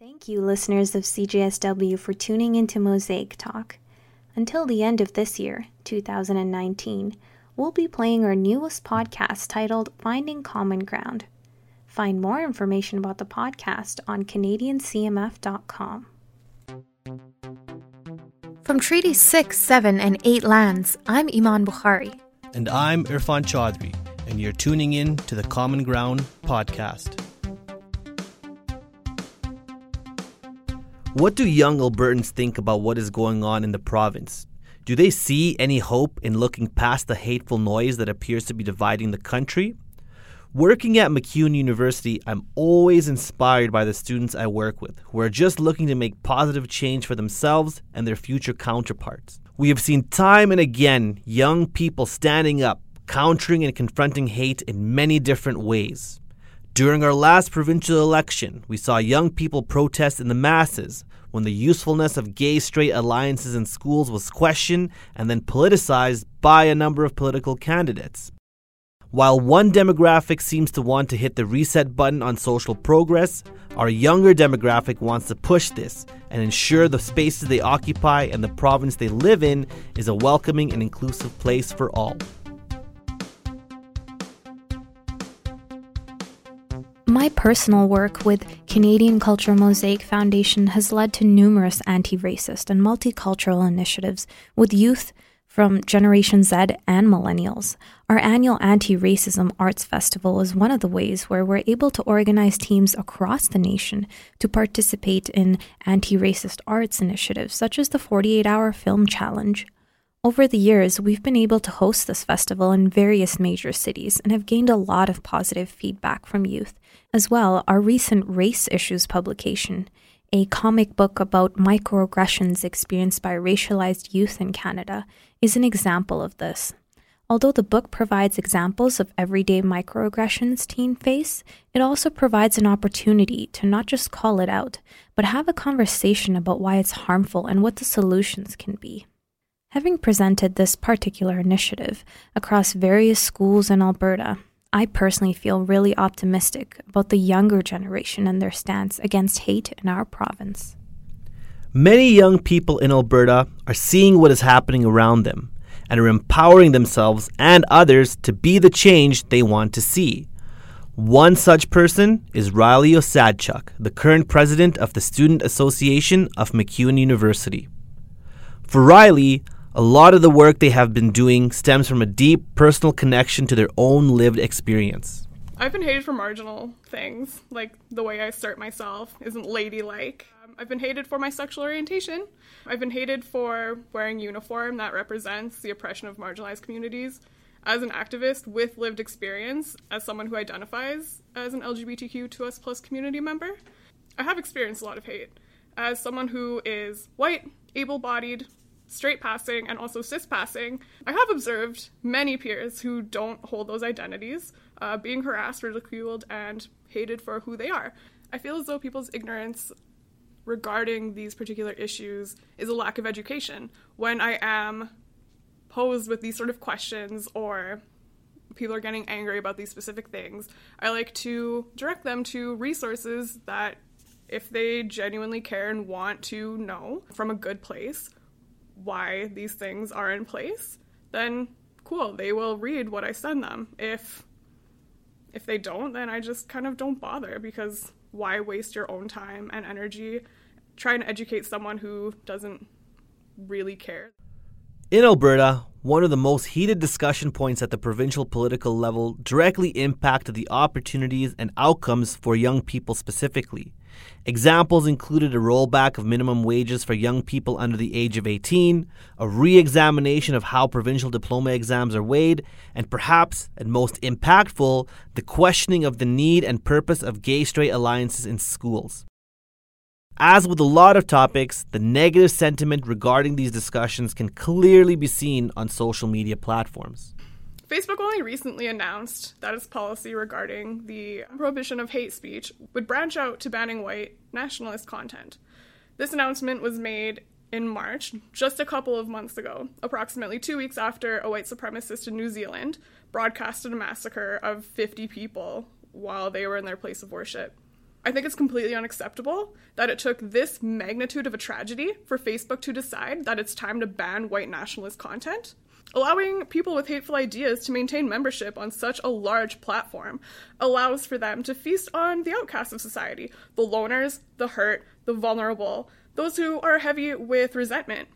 Thank you, listeners of CJSW, for tuning into Mosaic Talk. Until the end of this year, 2019, we'll be playing our newest podcast titled Finding Common Ground. Find more information about the podcast on CanadianCMF.com. From Treaty 6, 7, and 8 lands, I'm Iman Bukhari. And I'm Irfan Chaudhry, and you're tuning in to the Common Ground podcast. What do young Albertans think about what is going on in the province? Do they see any hope in looking past the hateful noise that appears to be dividing the country? Working at MacEwan University, I'm always inspired by the students I work with who are just looking to make positive change for themselves and their future counterparts. We have seen time and again young people standing up, countering and confronting hate in many different ways. During our last provincial election, we saw young people protest in the masses when the usefulness of gay straight alliances in schools was questioned and then politicized by a number of political candidates. While one demographic seems to want to hit the reset button on social progress, our younger demographic wants to push this and ensure the spaces they occupy and the province they live in is a welcoming and inclusive place for all. My personal work with Canadian Culture Mosaic Foundation has led to numerous anti racist and multicultural initiatives with youth from Generation Z and millennials. Our annual Anti Racism Arts Festival is one of the ways where we're able to organize teams across the nation to participate in anti racist arts initiatives such as the 48 Hour Film Challenge. Over the years, we've been able to host this festival in various major cities and have gained a lot of positive feedback from youth. As well, our recent Race Issues publication, a comic book about microaggressions experienced by racialized youth in Canada, is an example of this. Although the book provides examples of everyday microaggressions teen face, it also provides an opportunity to not just call it out, but have a conversation about why it's harmful and what the solutions can be. Having presented this particular initiative across various schools in Alberta, I personally feel really optimistic about the younger generation and their stance against hate in our province. Many young people in Alberta are seeing what is happening around them and are empowering themselves and others to be the change they want to see. One such person is Riley Osadchuk, the current president of the Student Association of MacEwan University. For Riley, a lot of the work they have been doing stems from a deep personal connection to their own lived experience. I've been hated for marginal things, like the way I start myself isn't ladylike. Um, I've been hated for my sexual orientation. I've been hated for wearing uniform that represents the oppression of marginalized communities. As an activist with lived experience, as someone who identifies as an LGBTQ2S plus community member, I have experienced a lot of hate. As someone who is white, able bodied, straight passing and also cis passing, I have observed many peers who don't hold those identities uh, being harassed, ridiculed, and hated for who they are. I feel as though people's ignorance regarding these particular issues is a lack of education. When I am posed with these sort of questions or people are getting angry about these specific things, I like to direct them to resources that if they genuinely care and want to know from a good place, why these things are in place, then cool, they will read what I send them. If if they don't, then I just kind of don't bother because why waste your own time and energy trying to educate someone who doesn't really care? In Alberta, one of the most heated discussion points at the provincial political level directly impacted the opportunities and outcomes for young people specifically. Examples included a rollback of minimum wages for young people under the age of 18, a re examination of how provincial diploma exams are weighed, and perhaps, and most impactful, the questioning of the need and purpose of gay straight alliances in schools. As with a lot of topics, the negative sentiment regarding these discussions can clearly be seen on social media platforms. Facebook only recently announced that its policy regarding the prohibition of hate speech would branch out to banning white nationalist content. This announcement was made in March, just a couple of months ago, approximately two weeks after a white supremacist in New Zealand broadcasted a massacre of 50 people while they were in their place of worship. I think it's completely unacceptable that it took this magnitude of a tragedy for Facebook to decide that it's time to ban white nationalist content. Allowing people with hateful ideas to maintain membership on such a large platform allows for them to feast on the outcasts of society the loners, the hurt, the vulnerable, those who are heavy with resentment,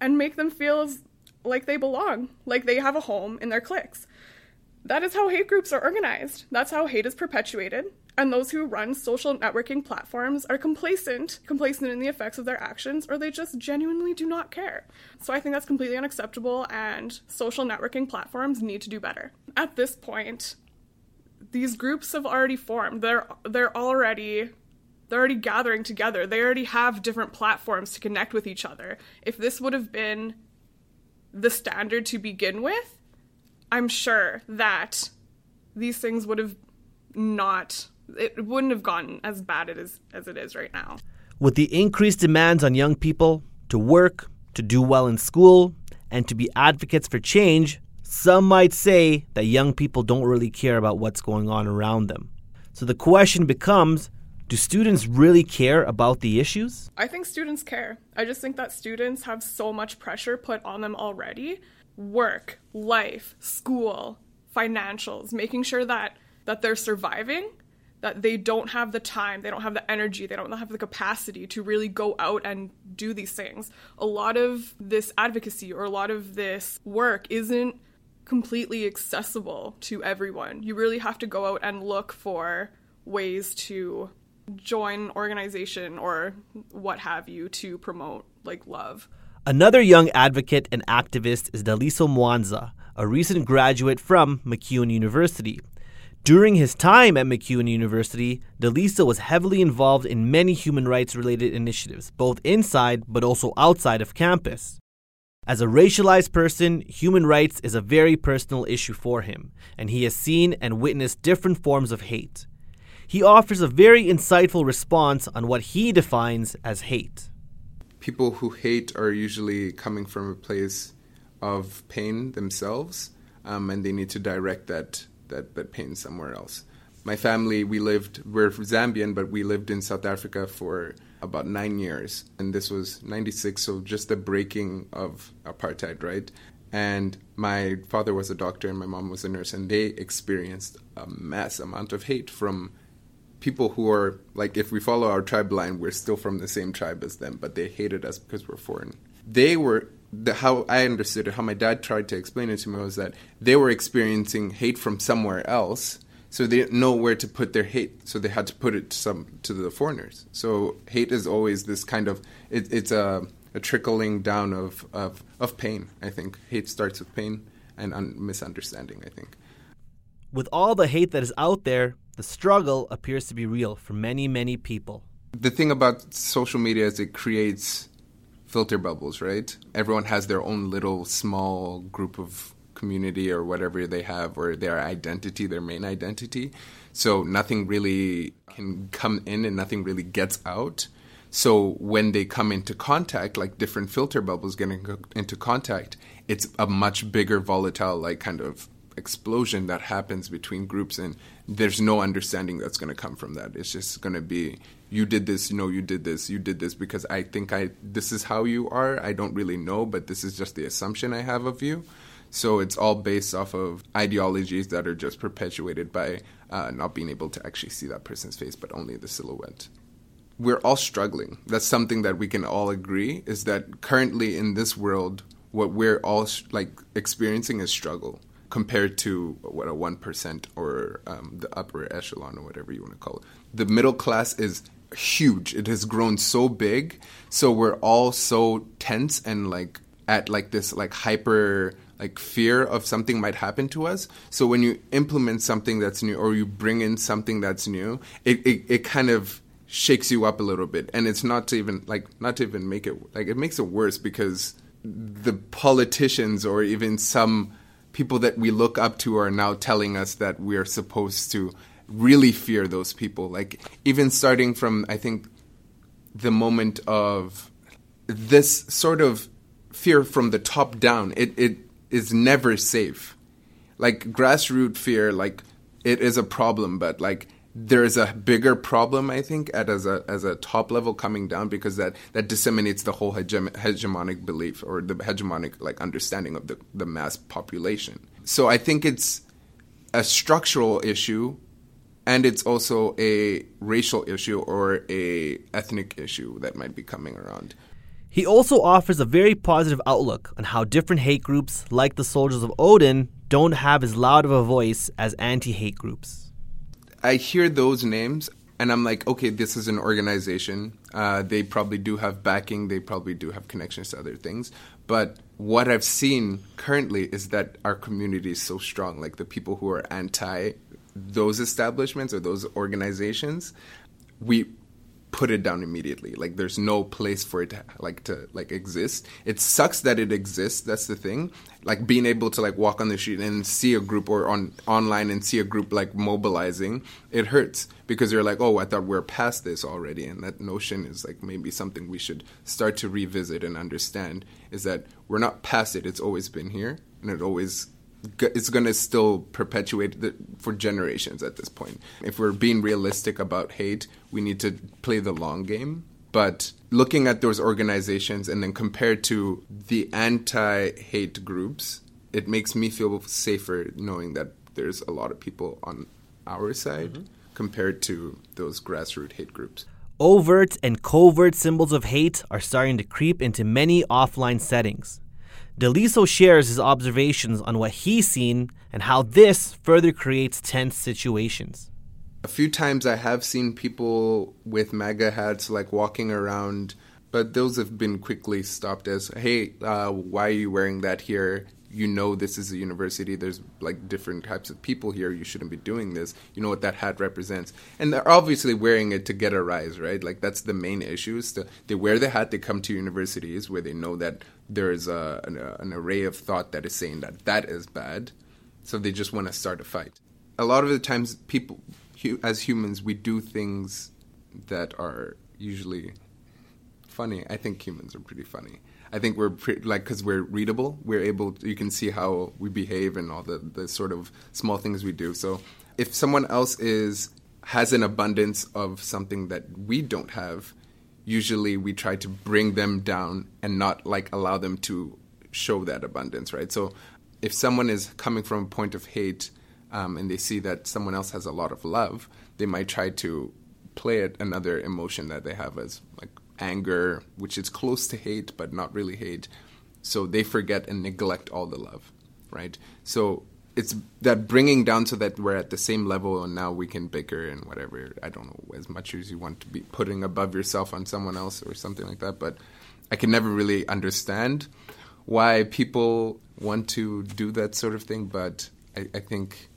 and make them feel like they belong, like they have a home in their cliques. That is how hate groups are organized. That's how hate is perpetuated. And those who run social networking platforms are complacent, complacent in the effects of their actions, or they just genuinely do not care. So I think that's completely unacceptable, and social networking platforms need to do better. At this point, these groups have already formed. They're they're already they're already gathering together. They already have different platforms to connect with each other. If this would have been the standard to begin with, I'm sure that these things would have not it wouldn't have gotten as bad as as it is right now. With the increased demands on young people to work, to do well in school, and to be advocates for change, some might say that young people don't really care about what's going on around them. So the question becomes do students really care about the issues? I think students care. I just think that students have so much pressure put on them already work, life, school, financials, making sure that that they're surviving, that they don't have the time, they don't have the energy, they don't have the capacity to really go out and do these things. A lot of this advocacy or a lot of this work isn't completely accessible to everyone. You really have to go out and look for ways to join organization or what have you to promote like love. Another young advocate and activist is Daliso Mwanza, a recent graduate from MacEwan University. During his time at MacEwan University, Daliso was heavily involved in many human rights related initiatives, both inside but also outside of campus. As a racialized person, human rights is a very personal issue for him, and he has seen and witnessed different forms of hate. He offers a very insightful response on what he defines as hate people who hate are usually coming from a place of pain themselves, um, and they need to direct that, that, that pain somewhere else. My family, we lived, we're Zambian, but we lived in South Africa for about nine years. And this was 96, so just the breaking of apartheid, right? And my father was a doctor and my mom was a nurse, and they experienced a mass amount of hate from people who are like if we follow our tribe line we're still from the same tribe as them but they hated us because we're foreign they were the, how i understood it how my dad tried to explain it to me was that they were experiencing hate from somewhere else so they didn't know where to put their hate so they had to put it to some to the foreigners. So hate is always this kind of it, it's a, a trickling down of, of of pain i think. Hate starts with pain and un- misunderstanding i think. With all the hate that is out there the struggle appears to be real for many, many people. The thing about social media is it creates filter bubbles, right? Everyone has their own little small group of community or whatever they have or their identity, their main identity. So nothing really can come in and nothing really gets out. So when they come into contact, like different filter bubbles getting into contact, it's a much bigger volatile like kind of explosion that happens between groups and there's no understanding that's going to come from that it's just going to be you did this you know you did this you did this because i think i this is how you are. I don't really know but this is just the assumption i have of you. So it's all based off of ideologies that are just perpetuated by uh, not being able to actually see that person's face but only the silhouette. We're all struggling. That's something that we can all agree is that currently in this world what we're all like experiencing is struggle compared to what a one percent or um, the upper echelon or whatever you want to call it. The middle class is huge. It has grown so big, so we're all so tense and like at like this like hyper like fear of something might happen to us. So when you implement something that's new or you bring in something that's new, it, it, it kind of shakes you up a little bit. And it's not to even like not to even make it like it makes it worse because the politicians or even some people that we look up to are now telling us that we're supposed to really fear those people. Like even starting from I think the moment of this sort of fear from the top down, it, it is never safe. Like grassroots fear, like it is a problem, but like there's a bigger problem, I think, at as a as a top level coming down because that that disseminates the whole hegem- hegemonic belief or the hegemonic like understanding of the the mass population. So I think it's a structural issue and it's also a racial issue or a ethnic issue that might be coming around. He also offers a very positive outlook on how different hate groups, like the Soldiers of Odin, don't have as loud of a voice as anti hate groups. I hear those names and I'm like, okay, this is an organization. Uh, they probably do have backing, they probably do have connections to other things. But what I've seen currently is that our community is so strong. Like the people who are anti those establishments or those organizations, we put it down immediately. Like there's no place for it to like to like exist. It sucks that it exists. That's the thing. Like being able to like walk on the street and see a group or on online and see a group like mobilizing, it hurts because you're like, oh, I thought we're past this already, and that notion is like maybe something we should start to revisit and understand. Is that we're not past it. It's always been here, and it always it's going to still perpetuate the, for generations at this point. If we're being realistic about hate, we need to play the long game. But looking at those organizations and then compared to the anti hate groups, it makes me feel safer knowing that there's a lot of people on our side mm-hmm. compared to those grassroots hate groups. Overt and covert symbols of hate are starting to creep into many offline settings. Daliso shares his observations on what he's seen and how this further creates tense situations. A few times I have seen people with MAGA hats like walking around, but those have been quickly stopped as, hey, uh, why are you wearing that here? You know this is a university there's like different types of people here you shouldn't be doing this you know what that hat represents. And they're obviously wearing it to get a rise right? Like that's the main issue is to, they wear the hat they come to universities where they know that there's a, an, a, an array of thought that is saying that that is bad so they just want to start a fight. A lot of the times people as humans we do things that are usually funny. I think humans are pretty funny I think we're pre- like because we're readable, we're able. To, you can see how we behave and all the the sort of small things we do. So if someone else is has an abundance of something that we don't have, usually we try to bring them down and not like allow them to show that abundance, right? So if someone is coming from a point of hate um, and they see that someone else has a lot of love, they might try to play it another emotion that they have as like anger, which is close to hate but not really hate. So they forget and neglect all the love, right? So it's that bringing down so that we're at the same level and now we can bicker and whatever. I don't know as much as you want to be putting above yourself on someone else or something like that. But I can never really understand why people want to do that sort of thing. But I, I think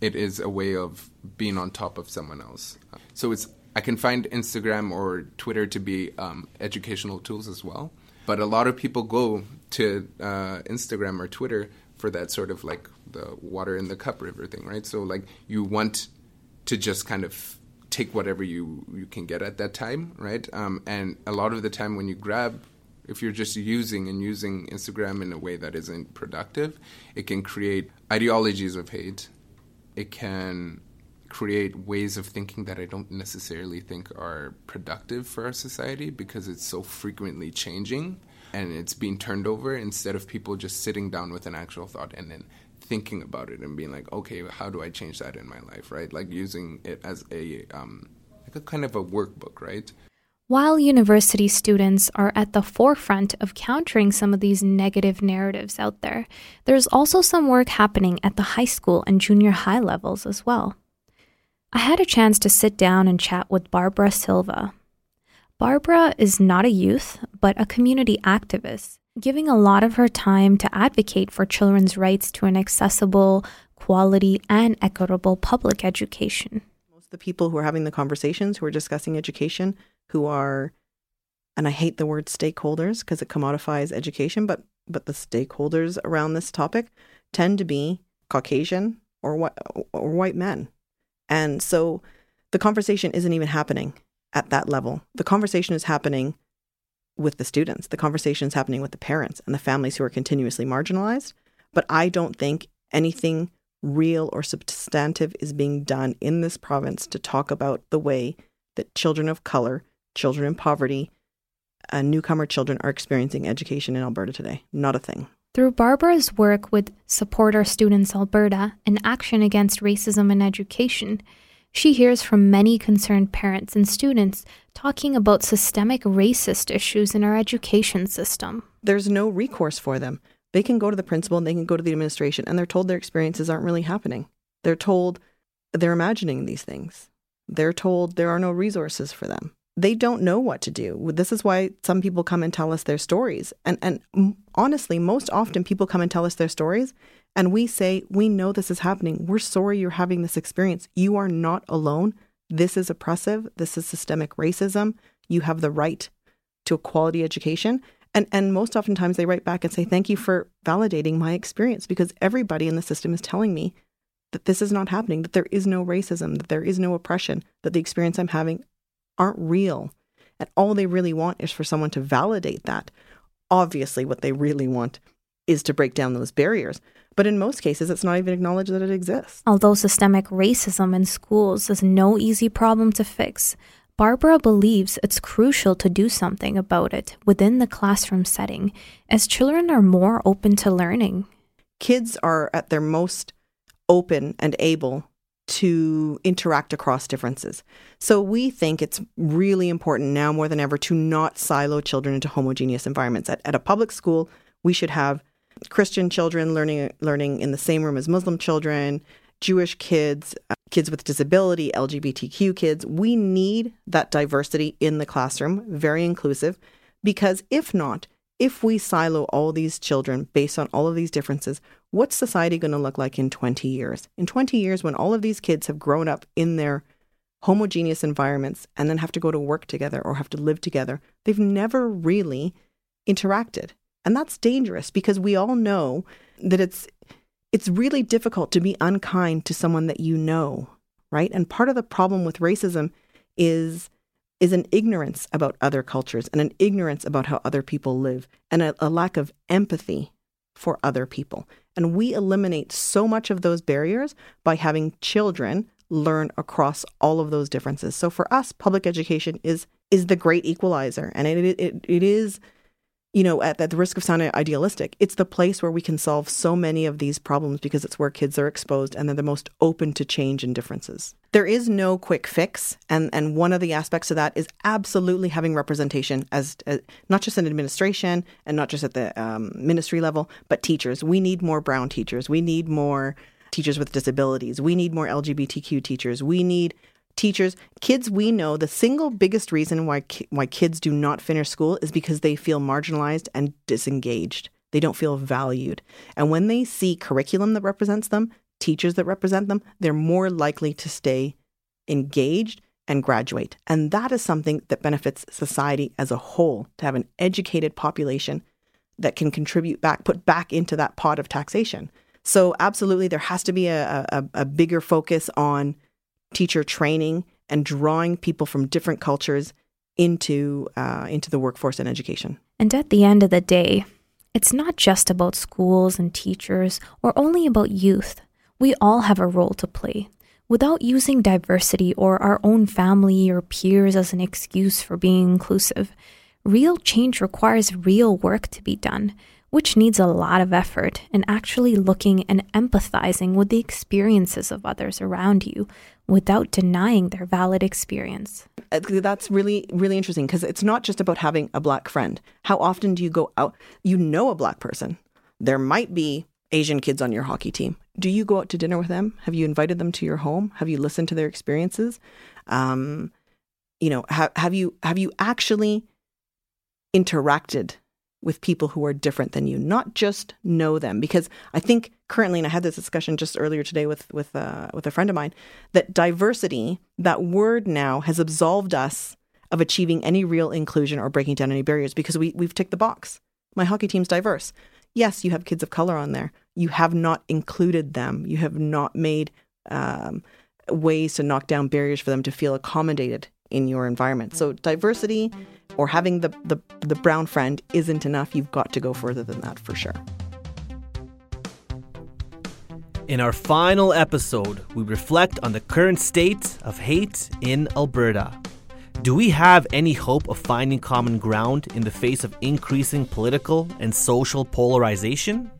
it is a way of being on top of someone else. So it's I can find Instagram or Twitter to be um, educational tools as well. But a lot of people go to uh, Instagram or Twitter for that sort of like the water in the cup river thing, right? So like you want to just kind of take whatever you you can get at that time, right? Um, and a lot of the time when you grab, if you're just using and using Instagram in a way that isn't productive, it can create ideologies of hate. It can create ways of thinking that I don't necessarily think are productive for our society because it's so frequently changing and it's being turned over instead of people just sitting down with an actual thought and then thinking about it and being like, okay, how do I change that in my life, right? Like using it as a um, like a kind of a workbook, right? While university students are at the forefront of countering some of these negative narratives out there, there's also some work happening at the high school and junior high levels as well. I had a chance to sit down and chat with Barbara Silva. Barbara is not a youth, but a community activist, giving a lot of her time to advocate for children's rights to an accessible, quality, and equitable public education. Most of the people who are having the conversations, who are discussing education, who are, and I hate the word stakeholders because it commodifies education, but but the stakeholders around this topic tend to be Caucasian or or white men and so the conversation isn't even happening at that level. The conversation is happening with the students, the conversation is happening with the parents and the families who are continuously marginalized. But I don't think anything real or substantive is being done in this province to talk about the way that children of color, children in poverty, and newcomer children are experiencing education in Alberta today. Not a thing. Through Barbara's work with Support Our Students Alberta and Action Against Racism in Education, she hears from many concerned parents and students talking about systemic racist issues in our education system. There's no recourse for them. They can go to the principal and they can go to the administration and they're told their experiences aren't really happening. They're told they're imagining these things. They're told there are no resources for them. They don't know what to do. This is why some people come and tell us their stories. And and honestly, most often people come and tell us their stories and we say, "We know this is happening. We're sorry you're having this experience. You are not alone. This is oppressive. This is systemic racism. You have the right to a quality education." And and most oftentimes they write back and say, "Thank you for validating my experience because everybody in the system is telling me that this is not happening, that there is no racism, that there is no oppression, that the experience I'm having aren't real. And all they really want is for someone to validate that. Obviously, what they really want is to break down those barriers. But in most cases, it's not even acknowledged that it exists. Although systemic racism in schools is no easy problem to fix, Barbara believes it's crucial to do something about it within the classroom setting as children are more open to learning. Kids are at their most open and able to interact across differences. So we think it's really important now more than ever to not silo children into homogeneous environments. At, at a public school, we should have Christian children learning learning in the same room as Muslim children, Jewish kids, uh, kids with disability, LGBTQ kids. We need that diversity in the classroom, very inclusive, because if not, if we silo all these children based on all of these differences, what's society going to look like in 20 years? In 20 years, when all of these kids have grown up in their homogeneous environments and then have to go to work together or have to live together, they've never really interacted. And that's dangerous because we all know that it's it's really difficult to be unkind to someone that you know, right? And part of the problem with racism is is an ignorance about other cultures and an ignorance about how other people live and a, a, lack of empathy for other people. And we eliminate so much of those barriers by having children learn across all of those differences. So for us, public education is is the great equalizer, and it it, it is you know, at, at, the risk of sounding idealistic, it's the place where we can solve so many of these problems because it's where kids are exposed and they're the most open to change and differences. There is no quick fix, and, and one of the aspects of that is absolutely having representation as, as not just in administration and not just at the um, ministry level, but teachers. We need more brown teachers. We need more teachers with disabilities. We need more LGBTQ teachers. We need teachers, kids we know the single biggest reason why ki- why kids do not finish school is because they feel marginalized and disengaged. They don't feel valued. And when they see curriculum that represents them, teachers that represent them, they're more likely to stay engaged and graduate. And that is something that benefits society as a whole to have an educated population that can contribute back, put back into that pot of taxation. So, absolutely, there has to be a, a, a bigger focus on teacher training and drawing people from different cultures into uh, into the workforce and education. And at the end of the day, it's not just about schools and teachers or only about youth. We all have a role to play. Without using diversity or our own family or peers as an excuse for being inclusive, real change requires real work to be done which needs a lot of effort in actually looking and empathizing with the experiences of others around you without denying their valid experience. Uh, that's really, really interesting because it's not just about having a black friend. How often do you go out? You know a black person. There might be Asian kids on your hockey team. Do you go out to dinner with them? Have you invited them to your home? Have you listened to their experiences? Um, you know, have, have you have you actually interacted with people who are different than you, not just know them. Because I think currently, and I had this discussion just earlier today with with uh, with a friend of mine, that diversity, that word now has absolved us of achieving any real inclusion or breaking down any barriers because we we've ticked the box. My hockey team's diverse. Yes, you have kids of color on there. You have not included them. You have not made um, ways to knock down barriers for them to feel accommodated in your environment. So diversity or having the, the, the brown friend isn't enough. You've got to go further than that for sure. In our final episode, we reflect on the current state of hate in Alberta. Do we have any hope of finding common ground in the face of increasing political and social polarization?